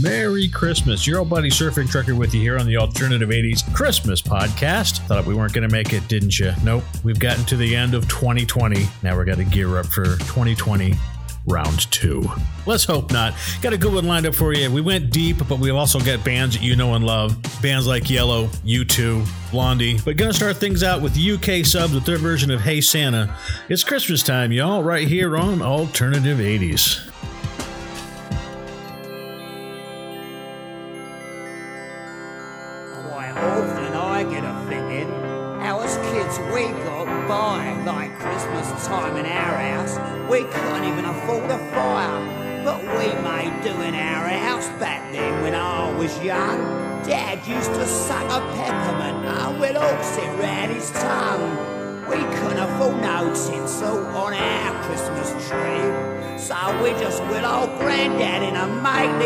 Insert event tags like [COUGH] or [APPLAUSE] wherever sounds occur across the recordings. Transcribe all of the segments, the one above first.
Merry Christmas. Your old buddy Surfing Trucker with you here on the Alternative 80s Christmas podcast. Thought we weren't going to make it, didn't you? Nope. We've gotten to the end of 2020. Now we're got to gear up for 2020 round two. Let's hope not. Got a good one lined up for you. We went deep, but we've also got bands that you know and love. Bands like Yello, U2, Blondie. But gonna start things out with UK subs with their version of Hey Santa. It's Christmas time, y'all, right here on Alternative 80s.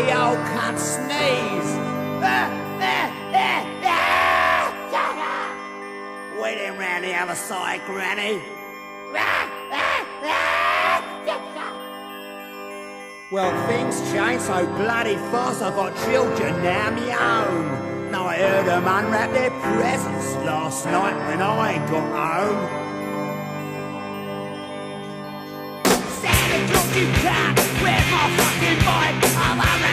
The old cunt sneeze. Waiting round the other side, Granny. Well, things change so bloody fast. I've got children now, me own. Now I heard them unwrap their presents last night when I got home. Santa Claus, you can't wear my fucking bike. I've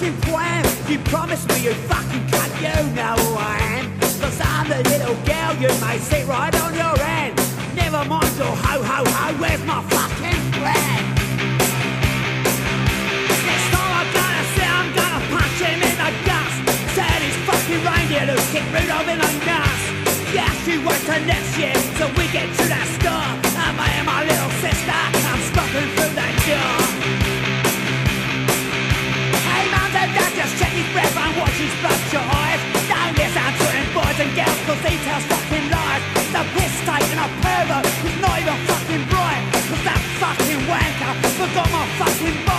fucking plan? You promised me you'd fucking cut, you know who I am. Cause I'm the little girl you may sit right on your hand. Never mind your ho ho ho, where's my fucking plan? I'm gonna say I'm gonna punch him in the fucking reindeer to kick Rudolph in the nuts. Yeah, she wait till next year till we get to that and he tells fucking lies. The piss taking a pervert who's not even fucking bright. Cause that fucking wanker forgot my fucking bike.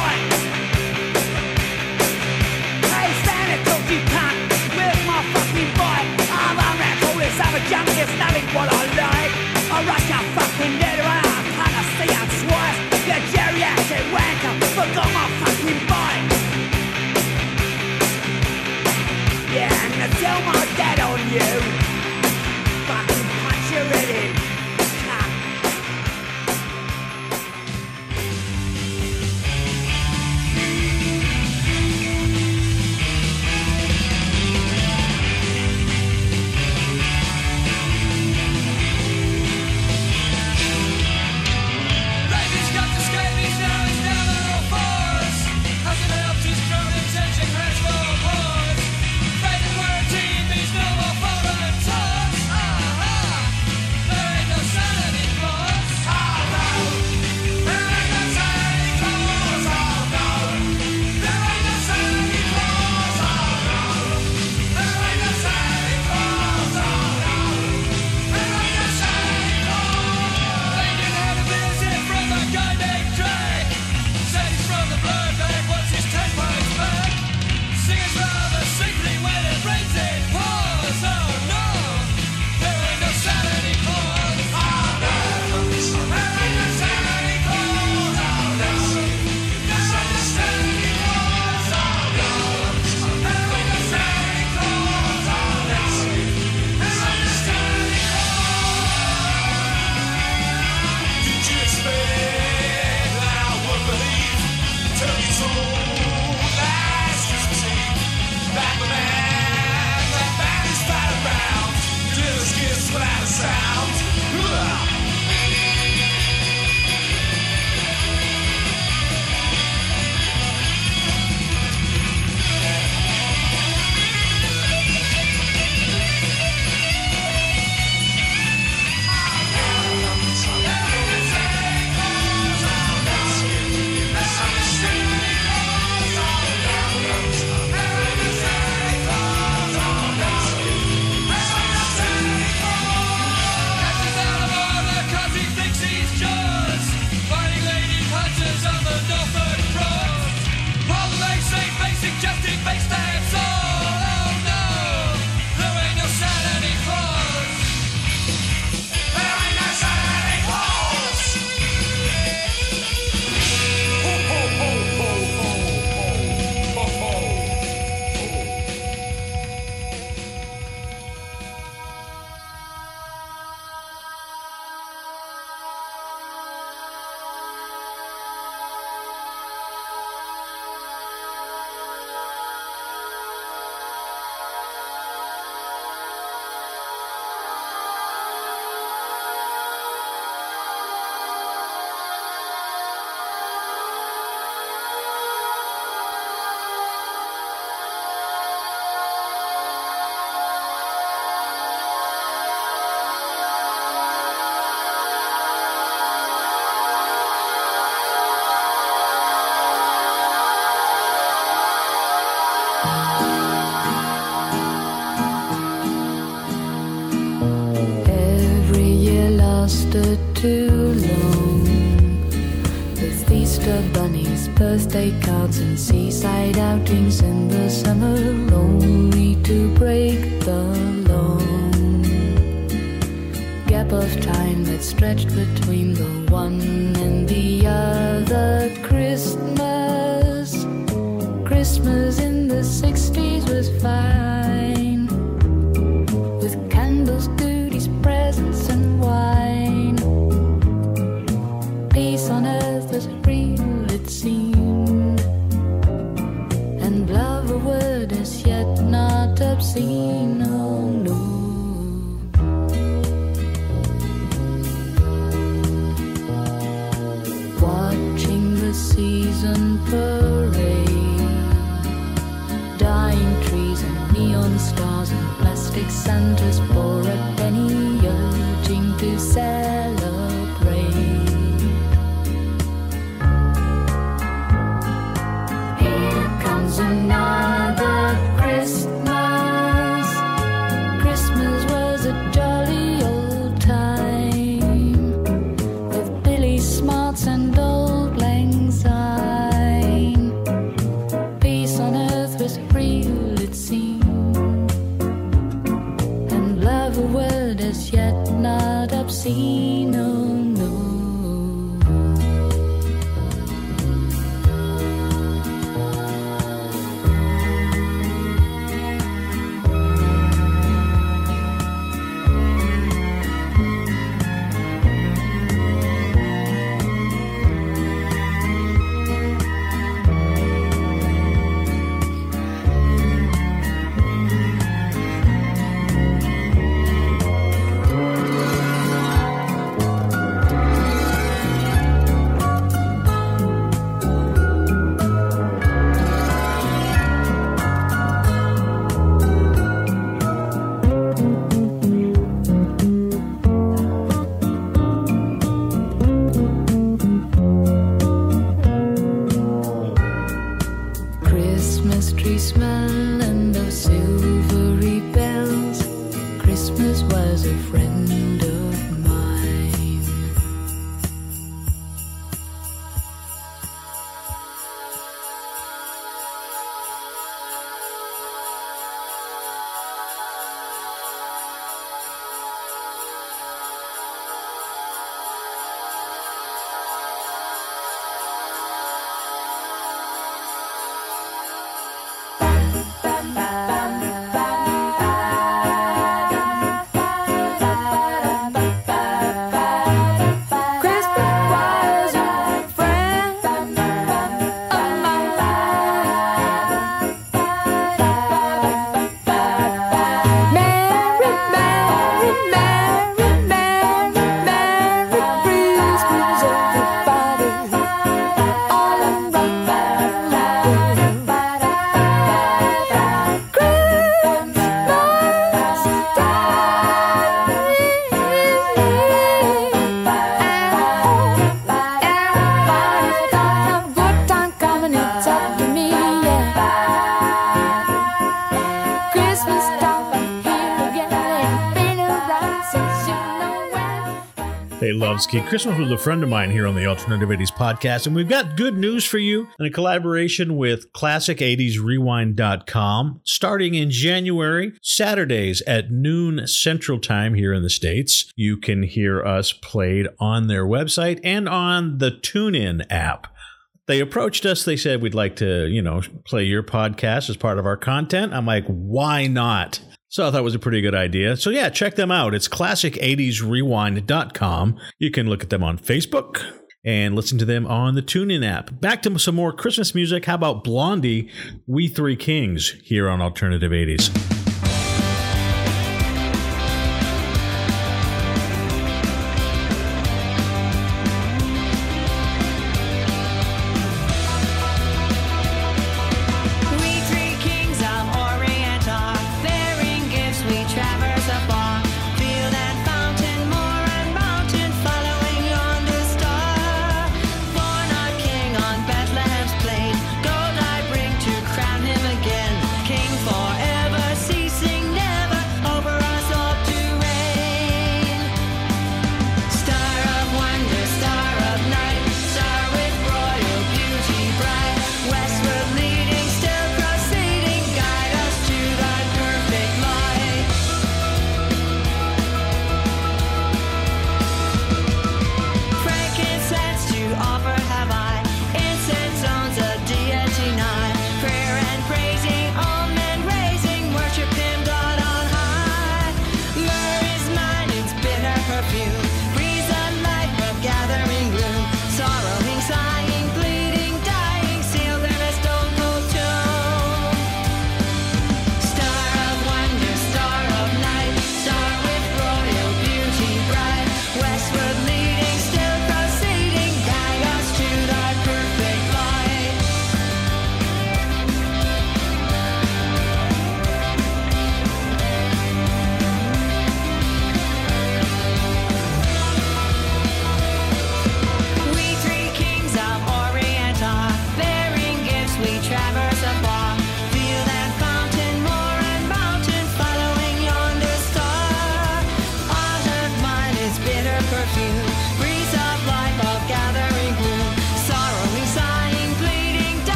Lovesky. Christmas was a friend of mine here on the Alternative 80s podcast, and we've got good news for you in a collaboration with Classic80sRewind.com. Starting in January, Saturdays at noon Central Time here in the States, you can hear us played on their website and on the TuneIn app. They approached us. They said, We'd like to, you know, play your podcast as part of our content. I'm like, Why not? So I thought it was a pretty good idea. So yeah, check them out. It's classic80srewind.com. You can look at them on Facebook and listen to them on the TuneIn app. Back to some more Christmas music. How about Blondie, We Three Kings here on Alternative 80s?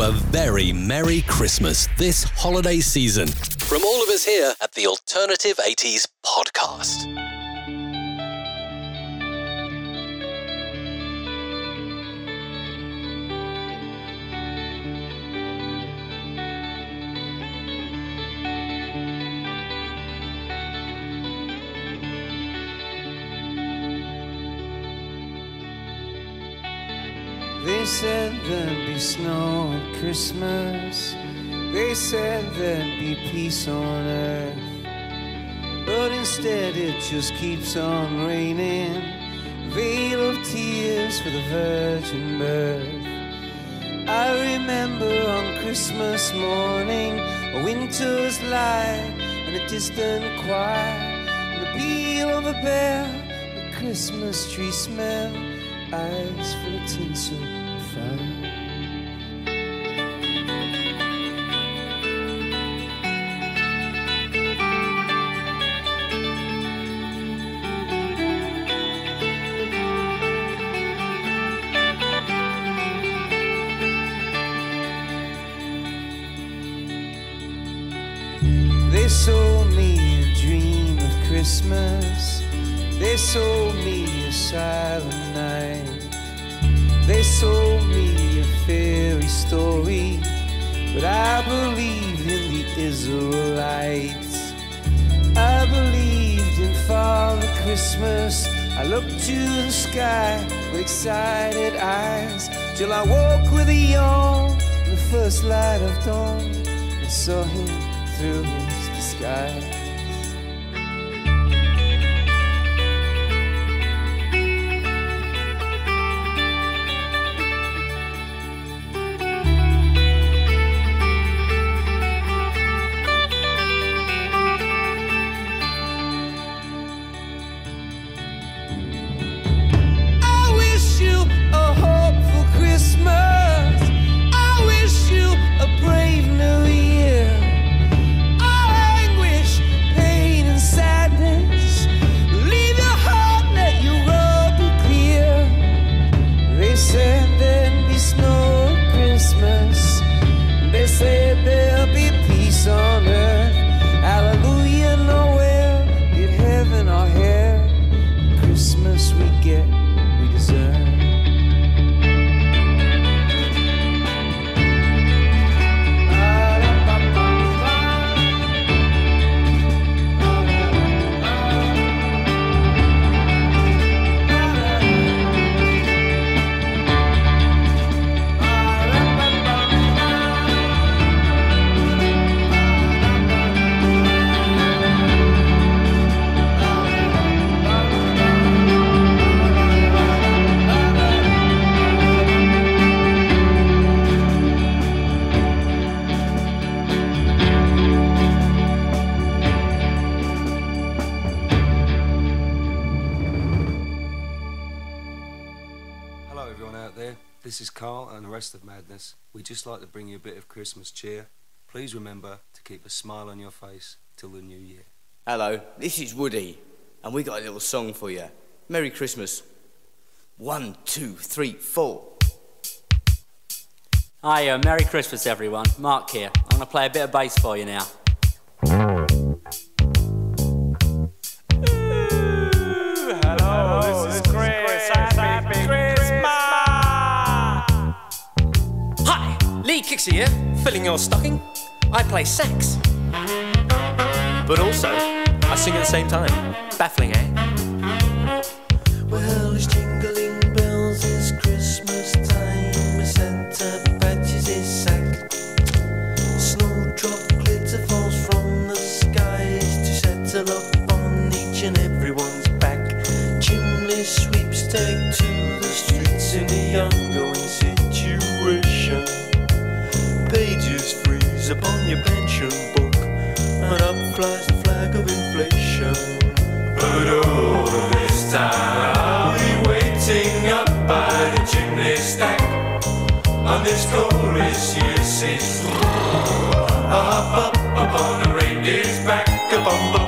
A very Merry Christmas this holiday season. From all of us here at the Alternative 80s Podcast. They said there'd be snow Christmas. They said there'd be peace on earth. But instead it just keeps on raining. Veil of tears for the virgin birth. I remember on Christmas morning a winter's light and a distant choir and the peal of a bell, the Christmas tree smell, eyes full of tinsel excited eyes till I woke with a yawn the first light of dawn and saw him through his disguise. Bring you a bit of Christmas cheer. Please remember to keep a smile on your face till the new year. Hello, this is Woody, and we got a little song for you. Merry Christmas. One, two, three, four. Hi, uh, Merry Christmas, everyone. Mark here. I'm going to play a bit of bass for you now. Hello, this Lee Kixie here, filling your stocking. I play sax. But also, I sing at the same time. Baffling, eh? Flies the flag of inflation. But all this time I'll be waiting up by the chimney stack on this glorious year's eve. I'll hop up upon the reindeer's back, a bum ba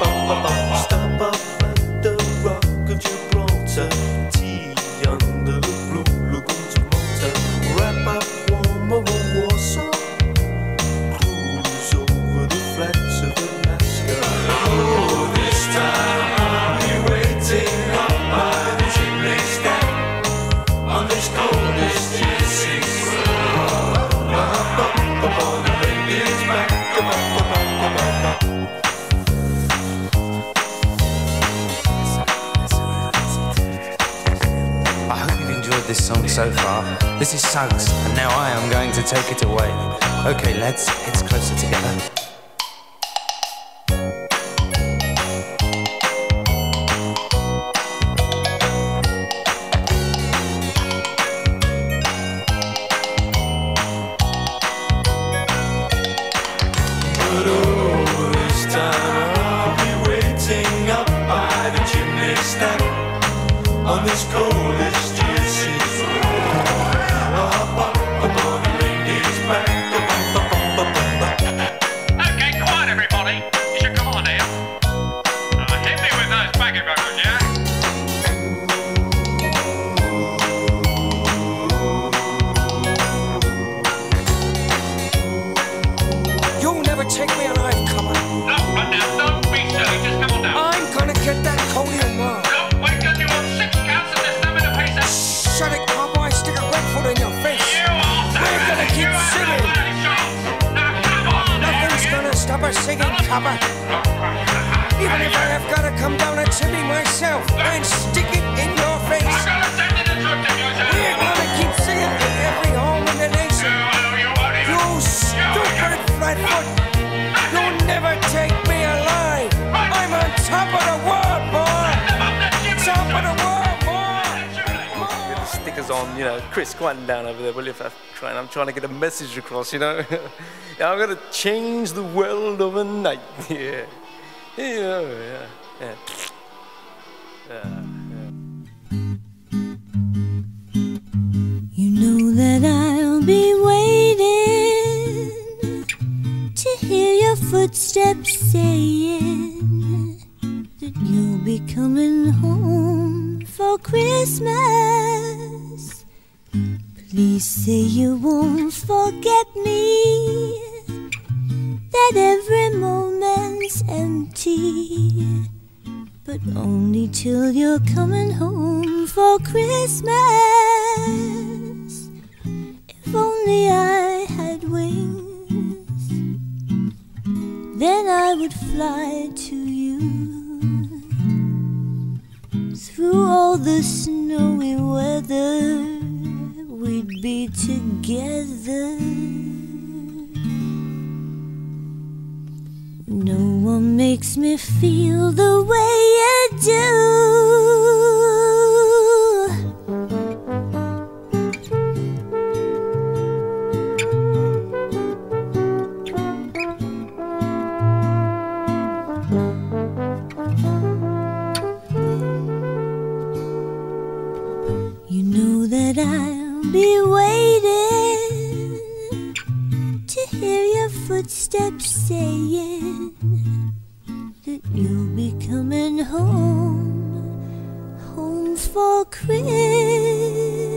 This is Suggs, and now I am going to take it away. Okay, lads, heads closer together. Message across, you know. [LAUGHS] I'm gonna change the world overnight. yeah, [LAUGHS] yeah, yeah, yeah. yeah. You know that I'll be waiting to hear your footsteps saying that you'll be coming home for Christmas. Please say you won't forget me, that every moment's empty. But only till you're coming home for Christmas. If only I had wings, then I would fly to you through all the snowy weather. We'd be together. No one makes me feel the way you do. Be waiting to hear your footsteps saying that you'll be coming home, home for Christmas.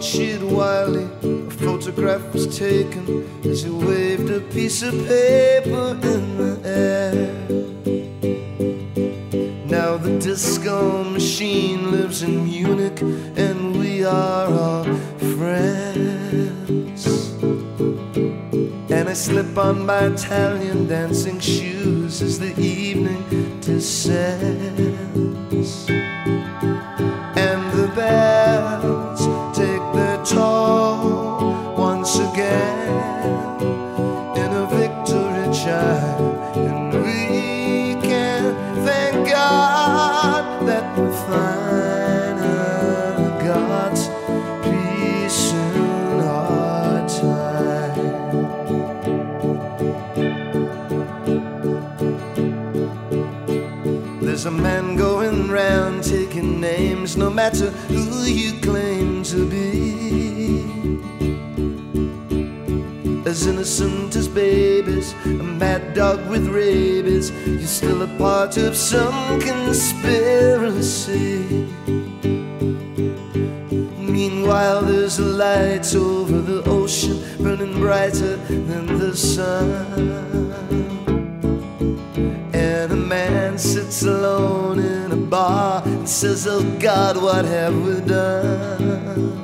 Cheered wildly. A photograph was taken as he waved a piece of paper in the air. Now the disco machine lives in Munich, and we are all friends. And I slip on my Italian dancing shoes as the evening descends. And the bells a man going round taking names, no matter who you claim to be. As innocent as babies, a mad dog with rabies, you're still a part of some conspiracy. Meanwhile, there's a light over the ocean burning brighter than the sun. And a man sits alone in a bar and says, Oh God, what have we done?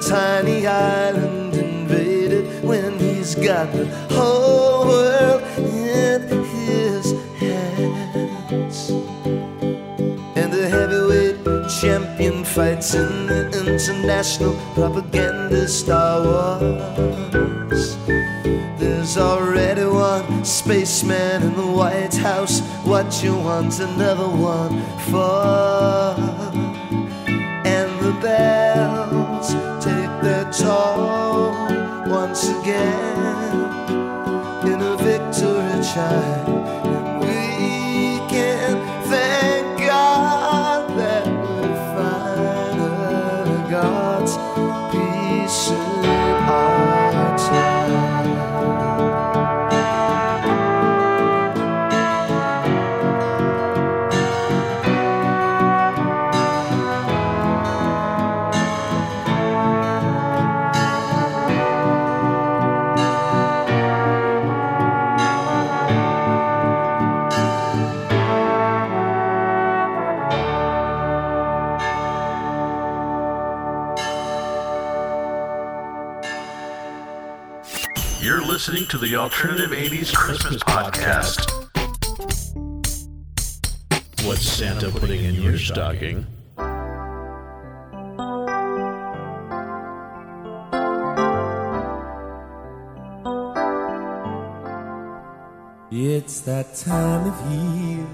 Tiny island invaded when he's got the whole world in his hands. And the heavyweight champion fights in the international propaganda Star Wars. There's already one spaceman in the White House. What you want another one for? And Alternative 80s Christmas Podcast. What's Santa putting in your stocking? It's that time of year.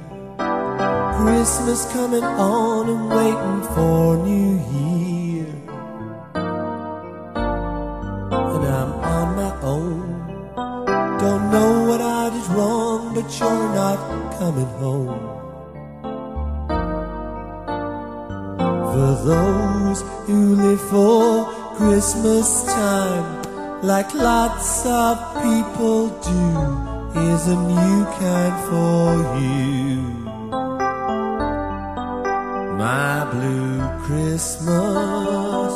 Christmas coming on and waiting for New Year. Coming home. For those who live for Christmas time, like lots of people do, is a new kind for you. My blue Christmas.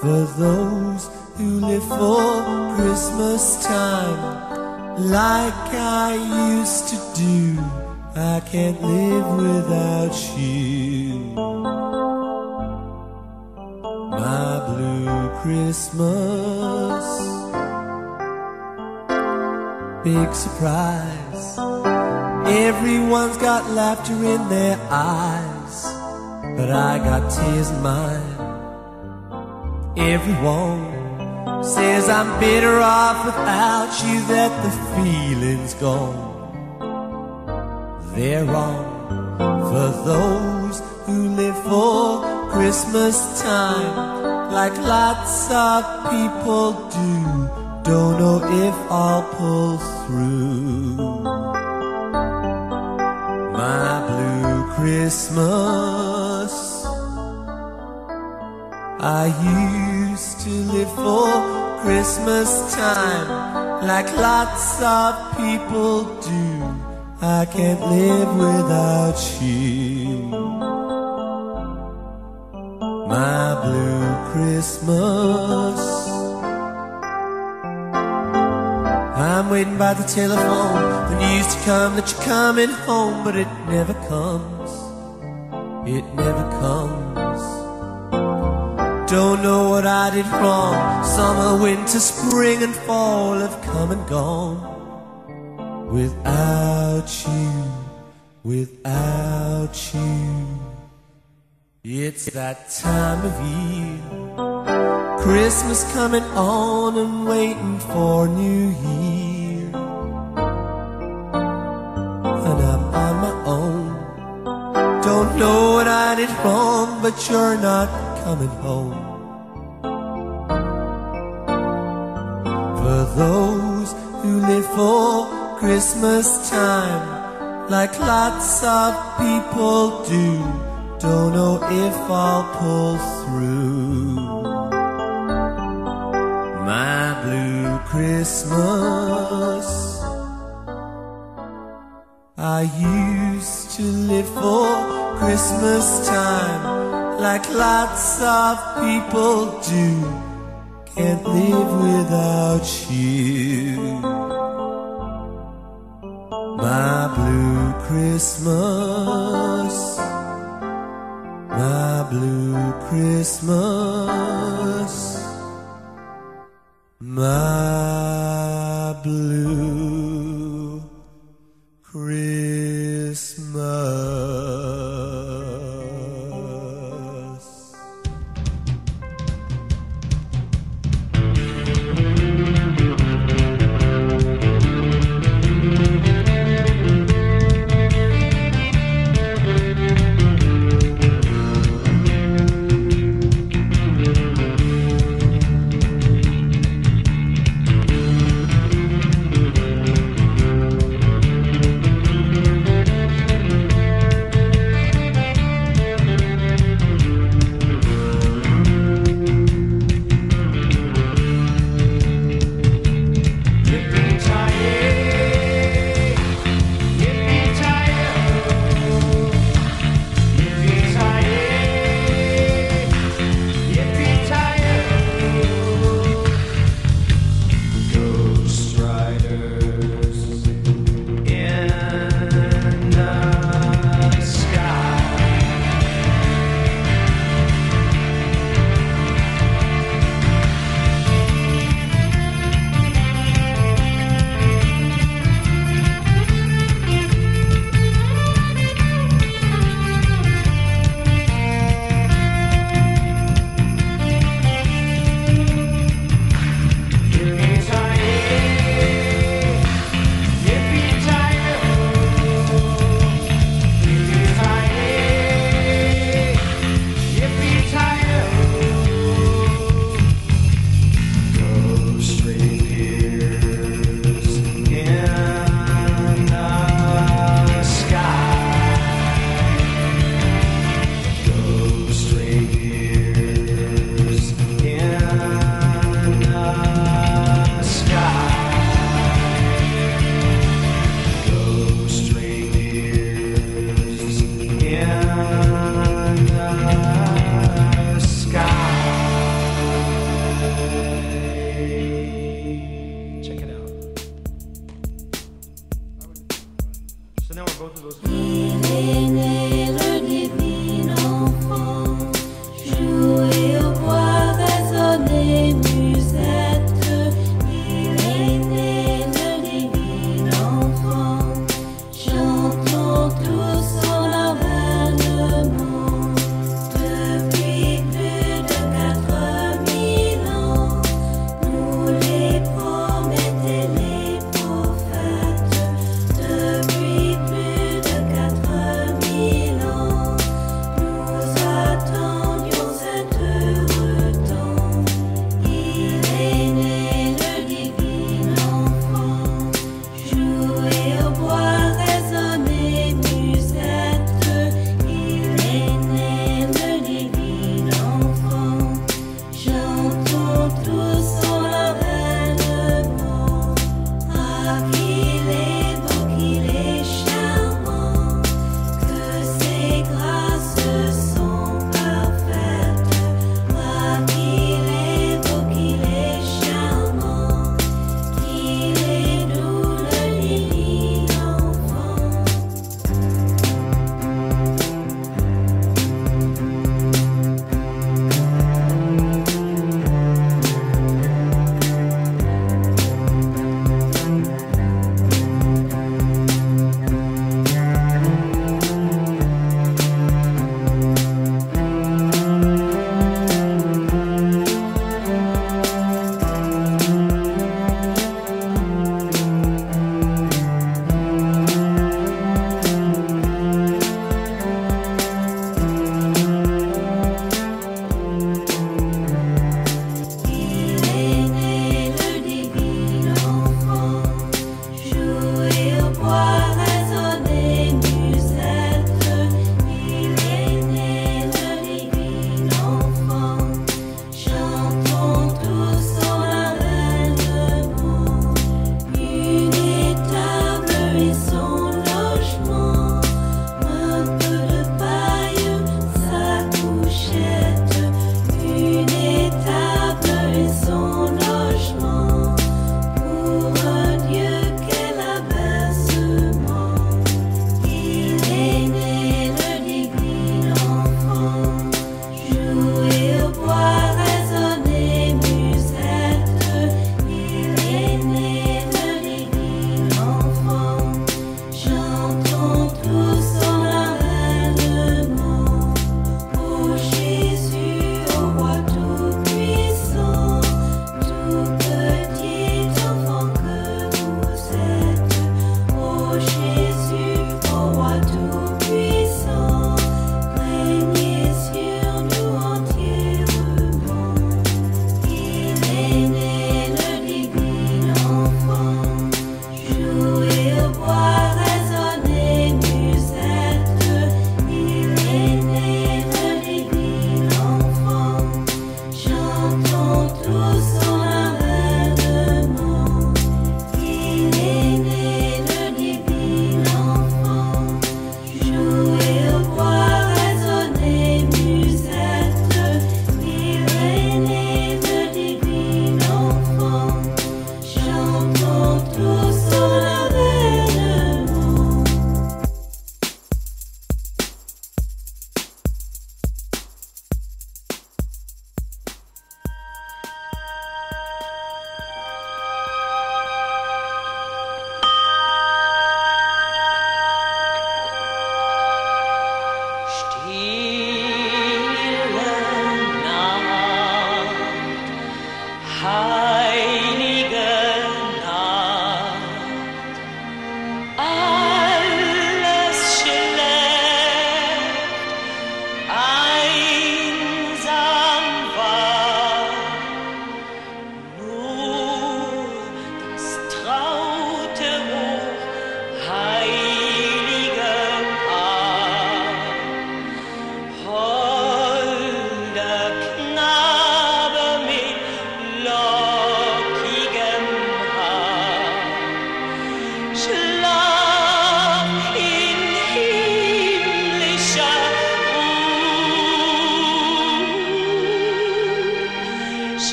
For those who live for Christmas time, like I used to do, I can't live without you. My blue Christmas. Big surprise. Everyone's got laughter in their eyes, but I got tears in mine. Everyone says I'm better off without you, that the feeling's gone. They're wrong for those who live for Christmas time, like lots of people do. Don't know if I'll pull through. My blue Christmas. I used to live for Christmas time like lots of people do. I can't live without you. My blue Christmas. I'm waiting by the telephone. The news to come that you're coming home, but it never comes. It never comes. Don't know what I did wrong. Summer, winter, spring, and fall have come and gone. Without you, without you. It's that time of year. Christmas coming on and waiting for New Year. And I'm on my own. Don't know what I did wrong, but you're not coming home. For those who live for Christmas time, like lots of people do, don't know if I'll pull through. My blue Christmas. I used to live for Christmas time like lots of people do. Can't live without you. My blue Christmas. My blue Christmas.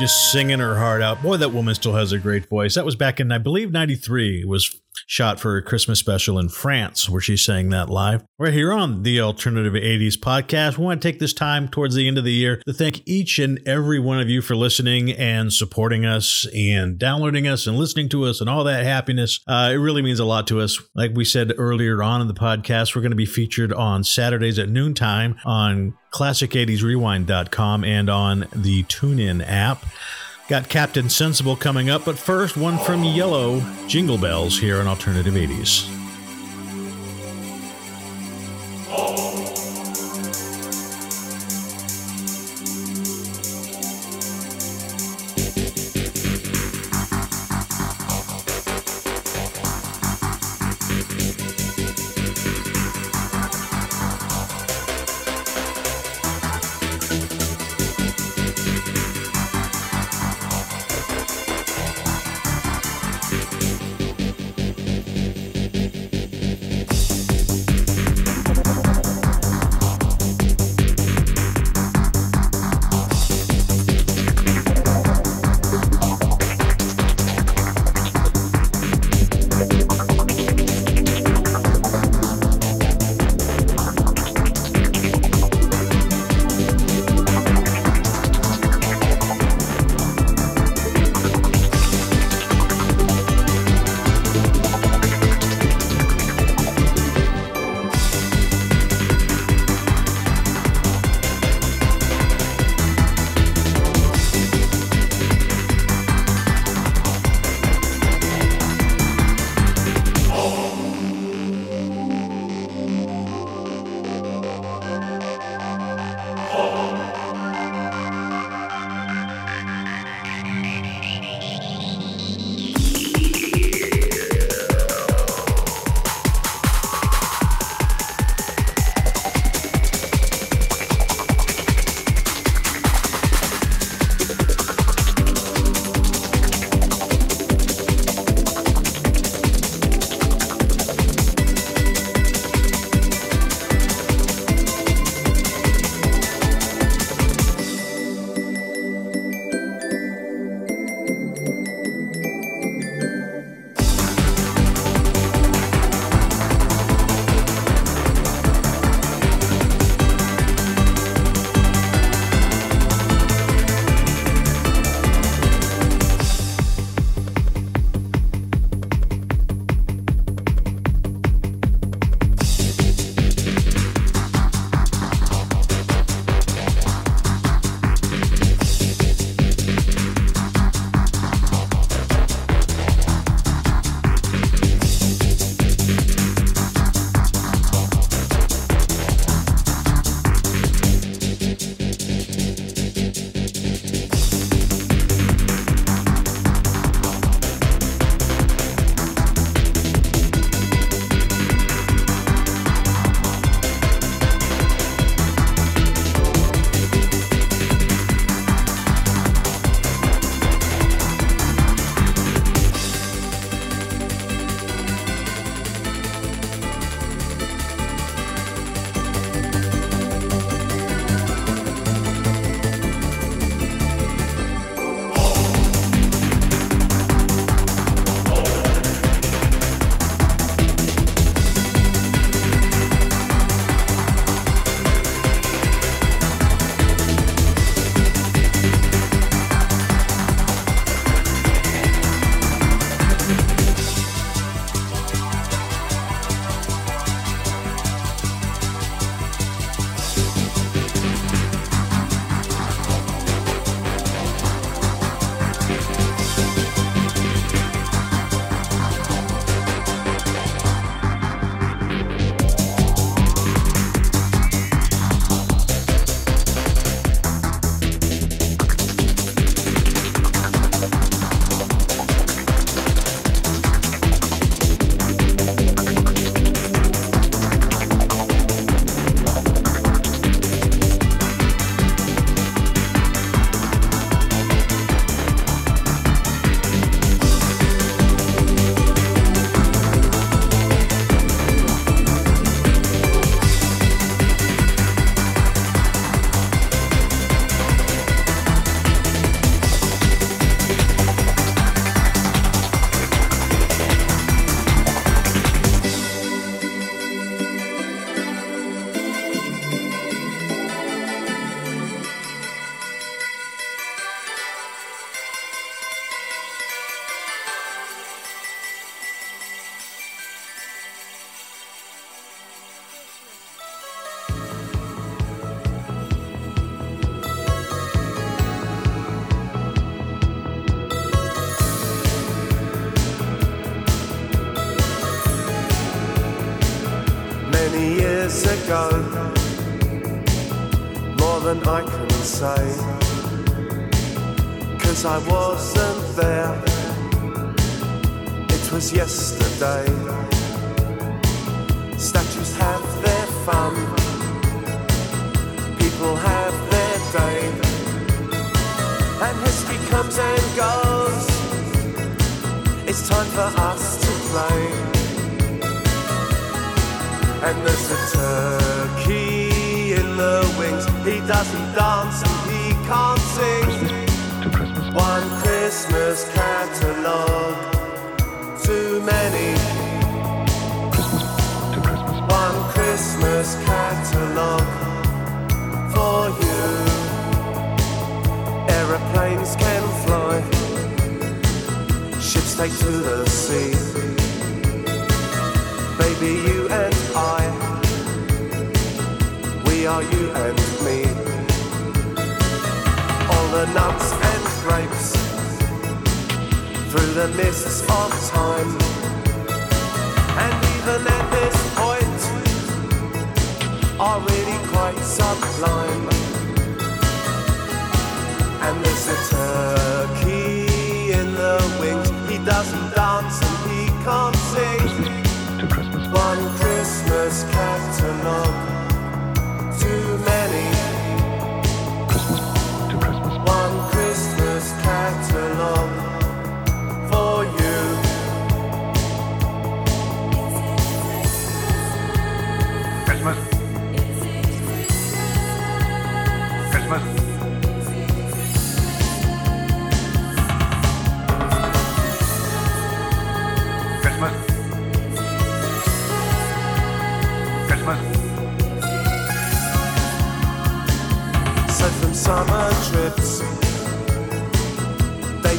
Just singing her heart out. Boy, that woman still has a great voice. That was back in, I believe, 93. Was shot for a Christmas special in France where she sang that live. Right here on the Alternative 80s podcast, we want to take this time towards the end of the year to thank each and every one of you for listening and supporting us and downloading us and listening to us and all that happiness. Uh, it really means a lot to us. Like we said earlier on in the podcast, we're going to be featured on Saturdays at noontime on classic80srewind.com and on the TuneIn app. Got Captain Sensible coming up, but first, one from Yello Jingle Bells here on Alternative 80s.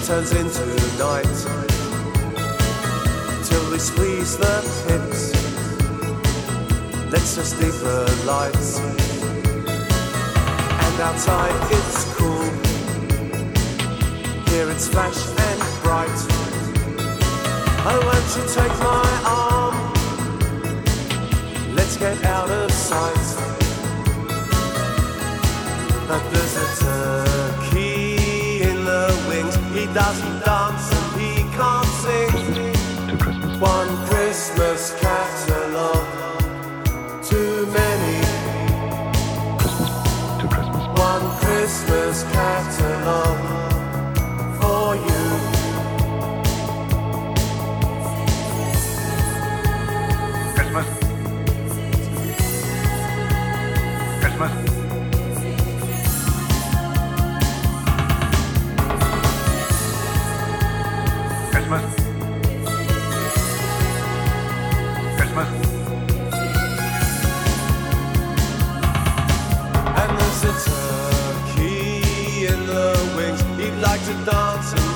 turns into night till we squeeze the hips. Let's just leave lights. And outside it's cool. Here it's flash and bright. Oh, won't you take my arm? Let's get out of sight. The visitors doesn't dance and he can't sing. Christmas Christmas. One Christmas catalog, too many. Christmas One Christmas catalog. dansen.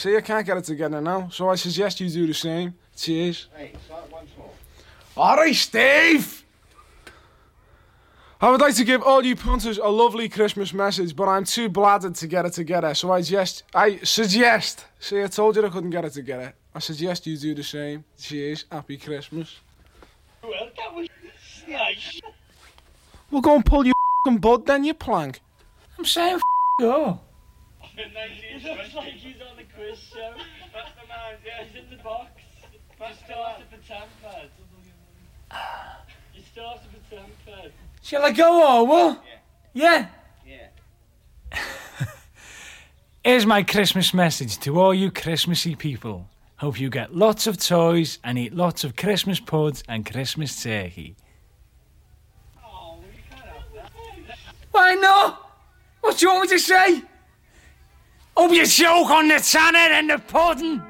See, I can't get it together now, so I suggest you do the same. Cheers. Hey, start once more. All right, Steve. I would like to give all you punters a lovely Christmas message, but I'm too bladdered to get it together. So I just, I suggest. See, I told you I couldn't get it together. I suggest you do the same. Cheers. Happy Christmas. Well, that was nice. We'll go and pull your fing bud then, you plank. I'm saying f- go. [LAUGHS] He looks like he's on a quiz show. That's the man, yeah, he's in the box. You started for Tampad. You started for Tampad. Shall I go or what? Yeah. Yeah. [LAUGHS] Here's my Christmas message to all you Christmassy people. Hope you get lots of toys and eat lots of Christmas puds and Christmas turkey. Why not? What do you want me to say? Hope you choke on the tanner and the pudding.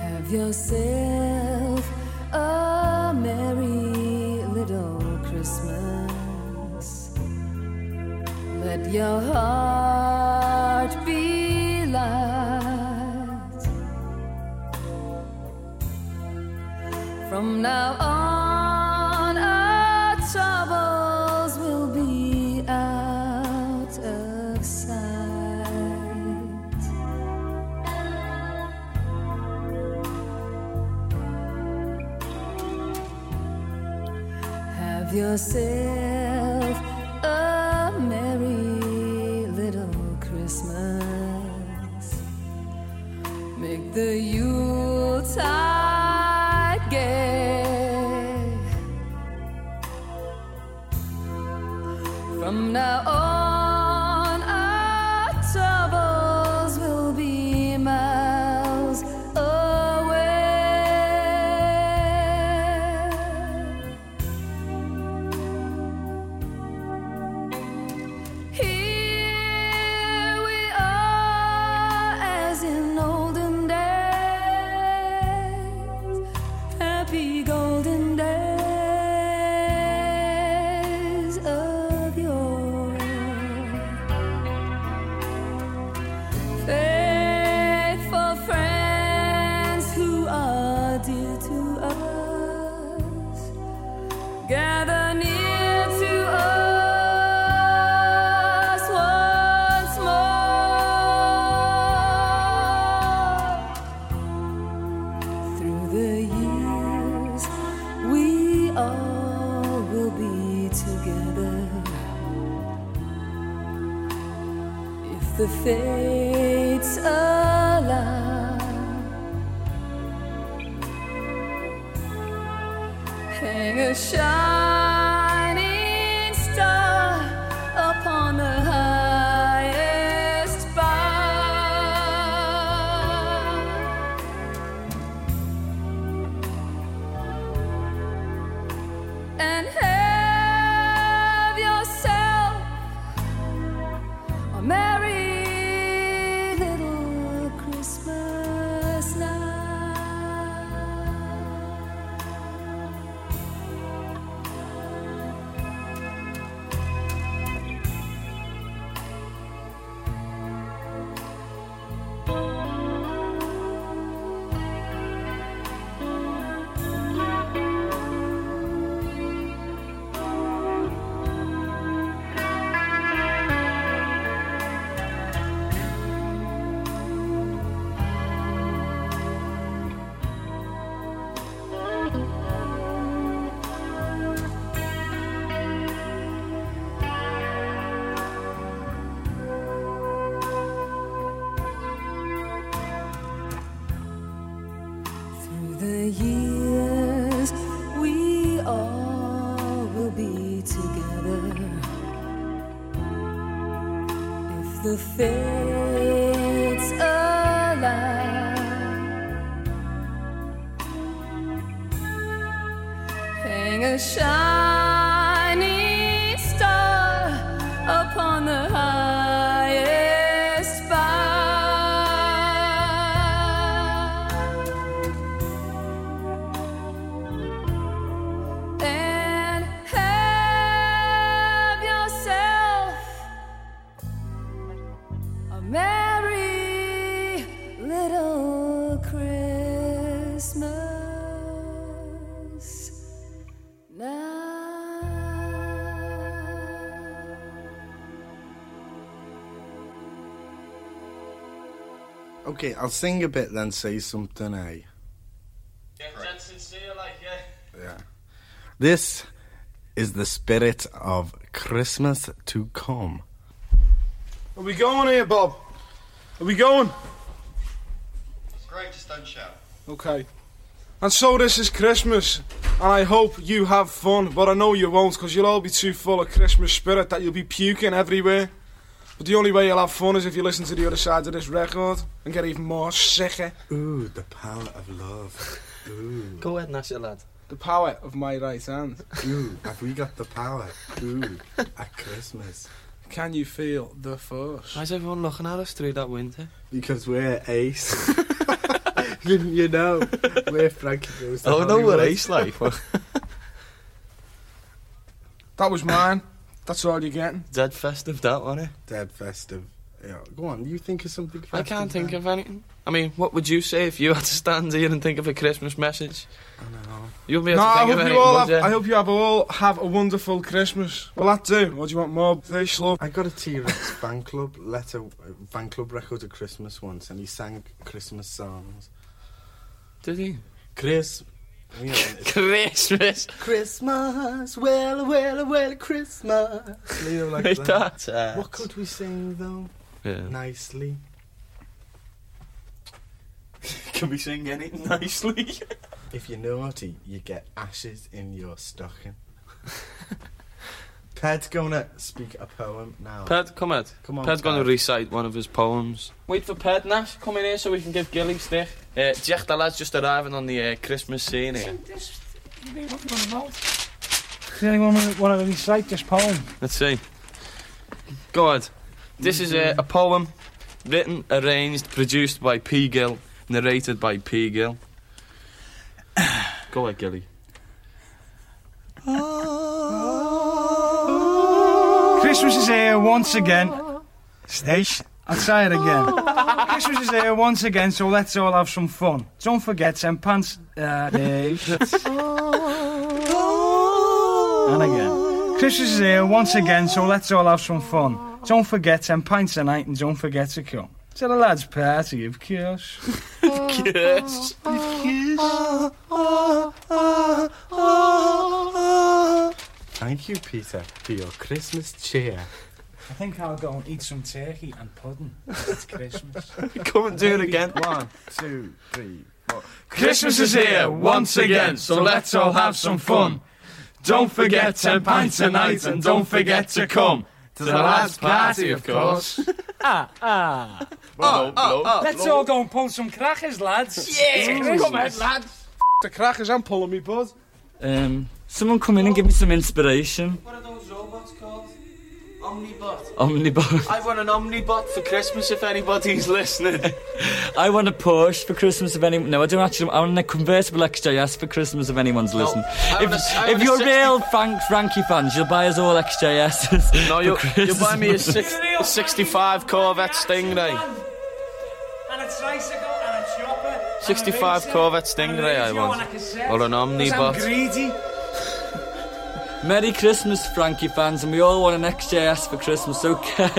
Have yourself a merry little Christmas. Let your heart be light. From now on, yourself a merry little Christmas. Make the Hang a shining Okay, I'll sing a bit then say something, eh? Yeah, dead sincere, like, yeah. Yeah. This is the spirit of Christmas to come. Are we going here, Bob? Are we going? It's great, just don't shout. Okay. And so this is Christmas, and I hope you have fun, but I know you won't because you'll all be too full of Christmas spirit that you'll be puking everywhere. But the only way you'll have fun is if you listen to the other side of this record and get even more sicker. Ooh, the power of love. Ooh. Go ahead, Nash, lad. The power of my right hand. Ooh, have we got the power? Ooh, at Christmas. Can you feel the force? Why's everyone looking at us through that winter? Because we're ace. [LAUGHS] Didn't you know? We're Frankie Goes to Oh, no, we're Hollywood. ace, like. That was mine. That's all you're getting. Dead festive, that one, eh? Dead festive. Yeah, go on, you think of something festive I can't think then? of anything. I mean, what would you say if you had to stand here and think of a Christmas message? I know. You'll be No, able to I think hope of you anything, all would have, you? I hope you have all have a wonderful Christmas. Well, that do? What do you want more? Very slow. I got a T-Rex fan club letter, uh, fan club record at Christmas once, and he sang Christmas songs. Did he? Chris. You know, Christmas. Christmas, well, well, well, Christmas. You know, like Like that. that. Uh, what could we sing though? Yeah. Nicely. [LAUGHS] Can we sing anything nicely? If you're naughty, you get ashes in your stocking. [LAUGHS] Ped's gonna speak a poem now. Ped, come out. Come on, Ped's going to recite one of his poems. Wait for Ped, Nash. Come in here so we can give Gilly stick. Uh, Jack the lad's just arriving on the uh, Christmas scene here. Does anyone want to recite this poem? Let's see. Go ahead. This is uh, a poem written, arranged, produced by P. Gill, narrated by P. Gill. Go ahead, Gilly. Christmas is here once again. Stage. I'll try it again. Christmas is here once again, so let's all have some fun. Don't forget St. Pants. Uh, and again. Christmas is here once again, so let's all have some fun. Don't forget St. Pints tonight and don't forget to come. To the lads' party, of course. Yes. Thank you, Peter, for your Christmas cheer. I think I'll go and eat some turkey and pudding. It's Christmas. [LAUGHS] Come and do it again. One, two, three, four. Christmas is here once again, so let's all have some fun. Don't forget 10 pints tonight and don't forget to come to the lads' party, of course. [LAUGHS] ah, ah. Oh, oh, oh, Let's all go and pull some crackers, lads. Yeah, It's come on, Christmas. lads. The crackers, I'm pulling me bud. Um, someone come in and give me some inspiration. What are those robots called? Omnibot. Omnibot. I want an Omnibot for Christmas if anybody's listening. [LAUGHS] I want a Porsche for Christmas if anyone. No, I don't actually. I want a convertible XJS for Christmas if anyone's listening. I If, want a- I if you're 60 real Frank Frankie fans, you'll buy us all XJSs. No, you'll, you'll buy me a, six, a 65 Corvette Stingray. And a tricycle and a chopper. 65 Corvette Stingray I want. Or an I'm Omnibot. greedy. Merry Christmas, Frankie fans, and we all want an XJS for Christmas, okay? [LAUGHS]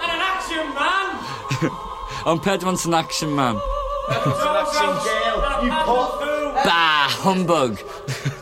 And an action man. [LAUGHS] and Ped wants an action man. You put. Bah, humbug. [LAUGHS]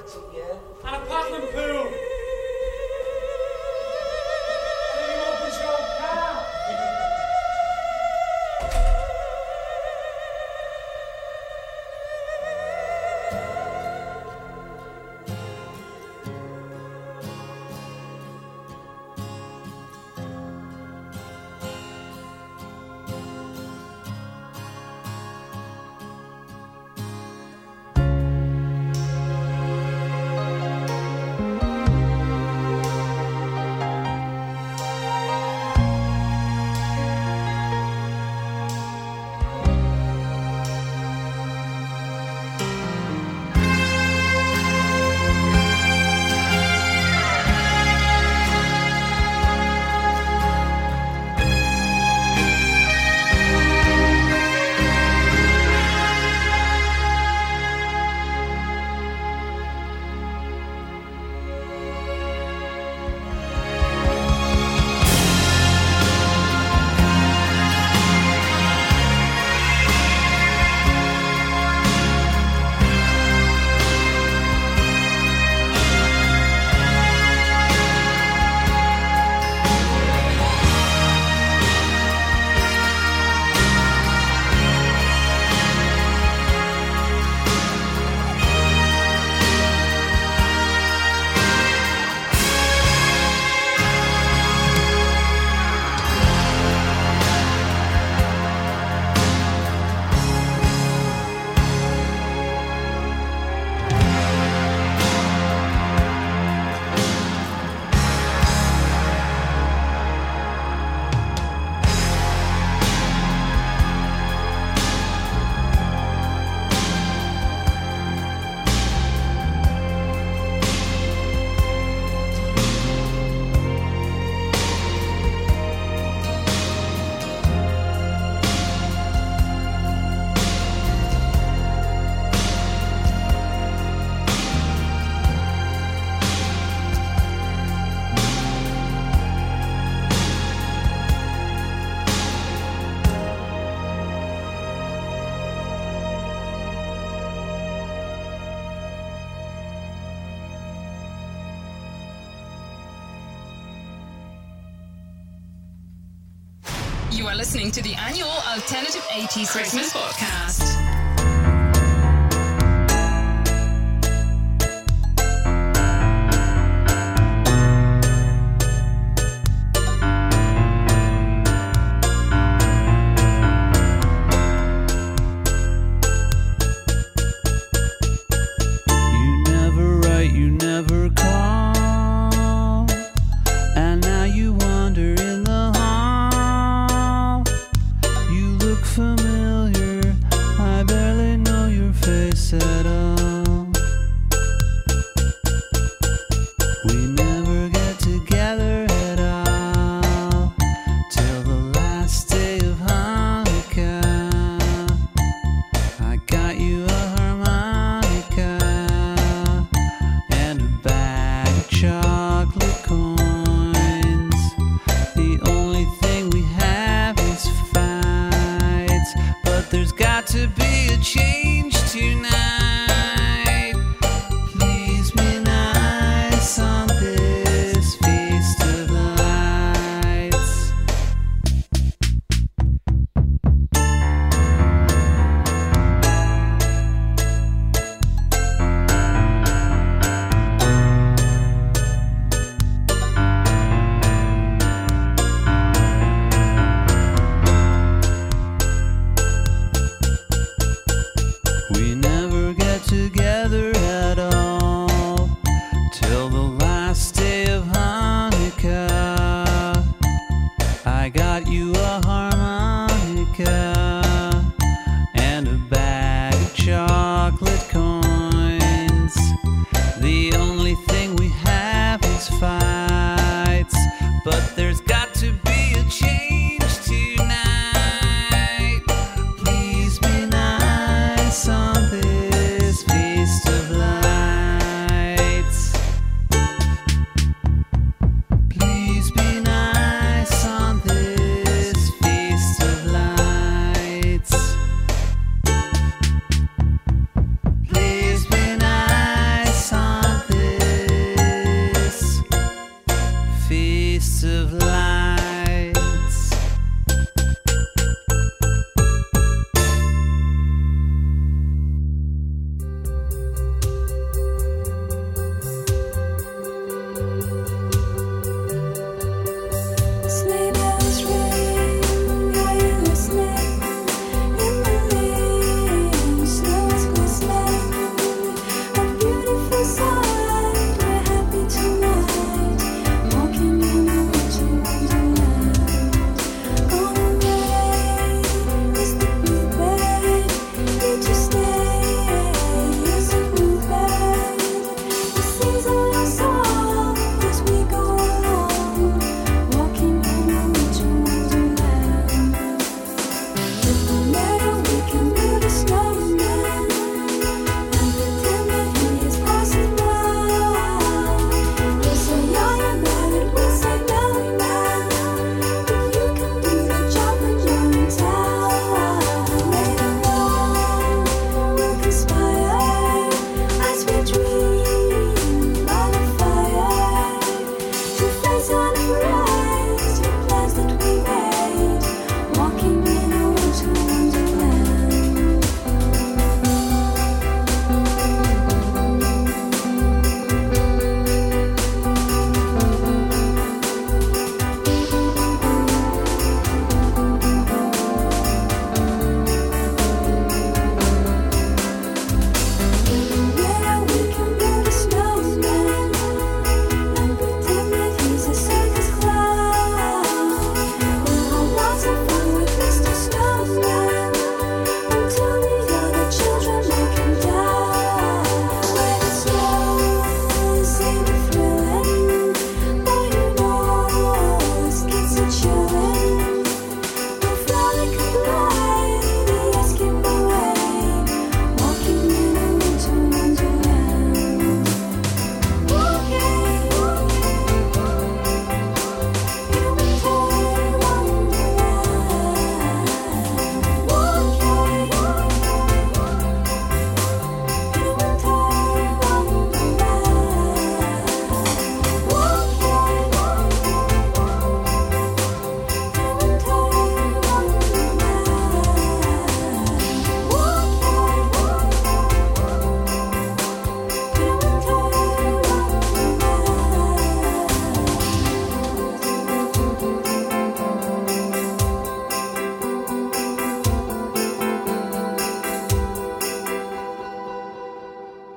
Christmas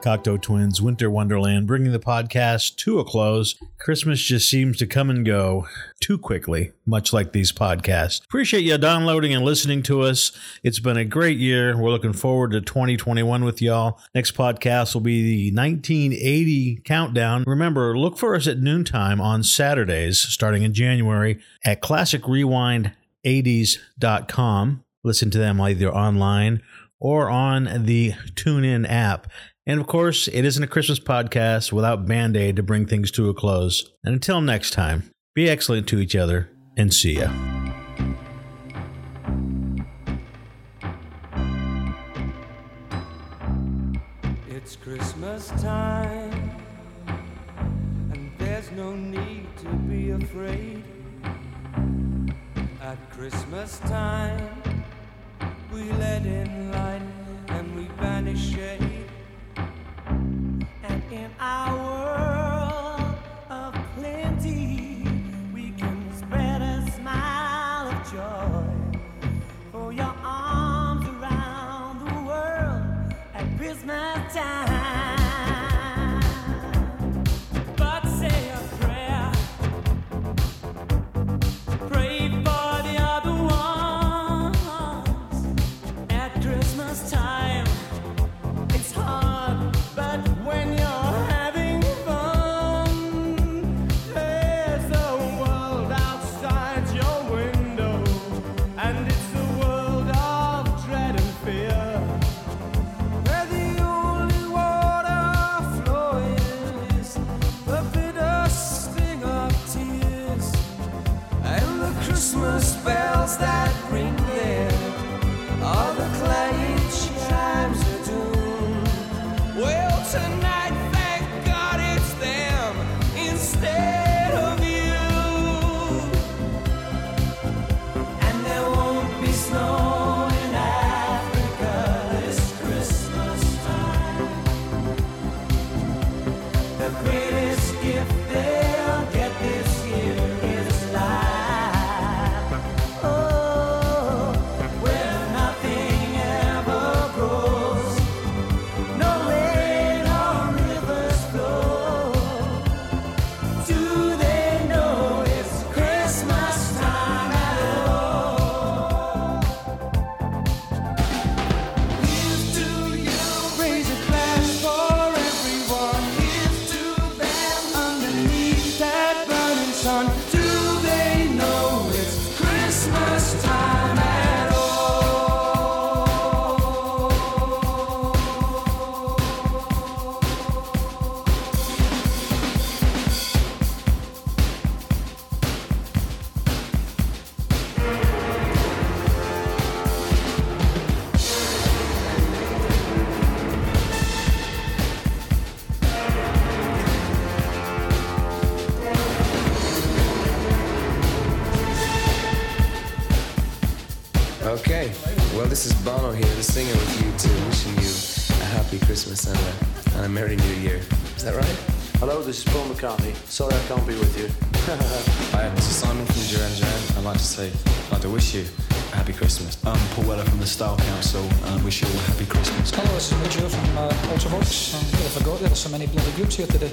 Cocteau Twins, Winter Wonderland, bringing the podcast to a close. Christmas just seems to come and go too quickly, much like these podcasts. Appreciate you downloading and listening to us. It's been a great year. We're looking forward to 2021 with y'all. Next podcast will be the 1980 countdown. Remember, look for us at noontime on Saturdays, starting in January, at Classic classicrewind80s.com. Listen to them either online or on the TuneIn app. And of course, it isn't a Christmas podcast without Band Aid to bring things to a close. And until next time, be excellent to each other and see ya. It's Christmas time, and there's no need to be afraid. At Christmas time, we let in light Bono here, the singer with U2, wishing you a happy Christmas and a, and a Merry New Year. Is that right? Hello, this is Paul McCartney. Sorry I can't be with you. [LAUGHS] Hi, this is Simon from Duran Duran. I'd like to say, I'd like to wish you a happy Christmas. I'm Paul Weller from the Style Council and I wish you all a happy Christmas. Hello, this is Mitchell from uh, Ultravox. Um, I forgot there's so many bloody groups here today.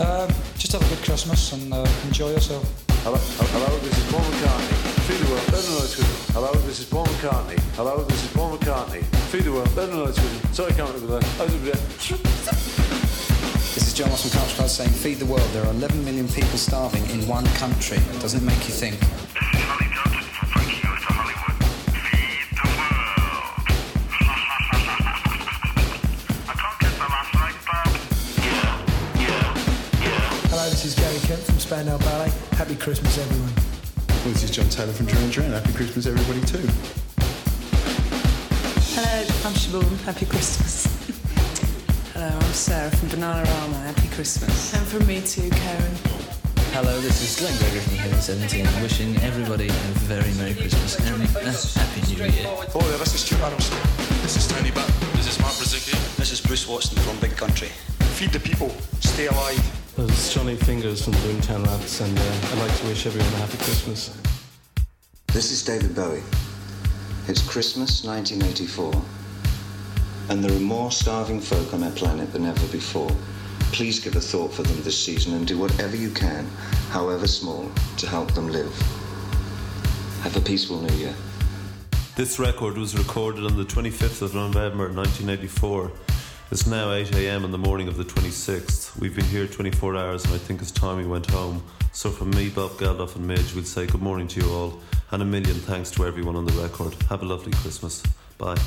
Um, just have a good Christmas and uh, enjoy yourself. Hello, hello, this is Paul McCartney. Feed the world, let them know it's good. Hello, this is Paul McCartney. Hello, this is Paul McCartney. Feed the world, let them know it's good. Sorry I can't remember that. I was. This is Jon Moss from Culture Club saying, Feed the world. There are 11 million people starving in one country. Doesn't it make you think? Hello, this is Gary Kemp from Spandau Ballet. Happy Christmas, everyone. Well, this is John Taylor from Duran Duran. Happy Christmas, everybody, too. Hello, I'm Siobhan. Happy Christmas. [LAUGHS] Hello, I'm Sarah from Bananarama. Happy Christmas. And from me too, Keren. Hello, this is Glenn Gregory from Heaven 17, wishing everybody a very Merry Christmas and a Happy New Year. Oh, yeah, this is Stuart Adamson. This is Tony Butt. This is Mark Brzezicki. This is Bruce Watson from Big Country. Feed the people. Stay alive. This is Johnny Fingers from Boomtown Rats, and uh, I'd like to wish everyone a happy Christmas. This is David Bowie. It's Christmas 1984. And there are more starving folk on our planet than ever before. Please give a thought for them this season and do whatever you can, however small, to help them live. Have a peaceful new year. This record was recorded on the 25th of November 1984. It's now 8am in the morning of the 26th. We've been here 24 hours and I think it's time we went home. So from me, Bob Geldof and Midge, we'll say good morning to you all and a million thanks to everyone on the record. Have a lovely Christmas. Bye.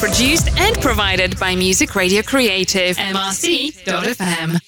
Produced and provided by Music Radio Creative, mrc.fm.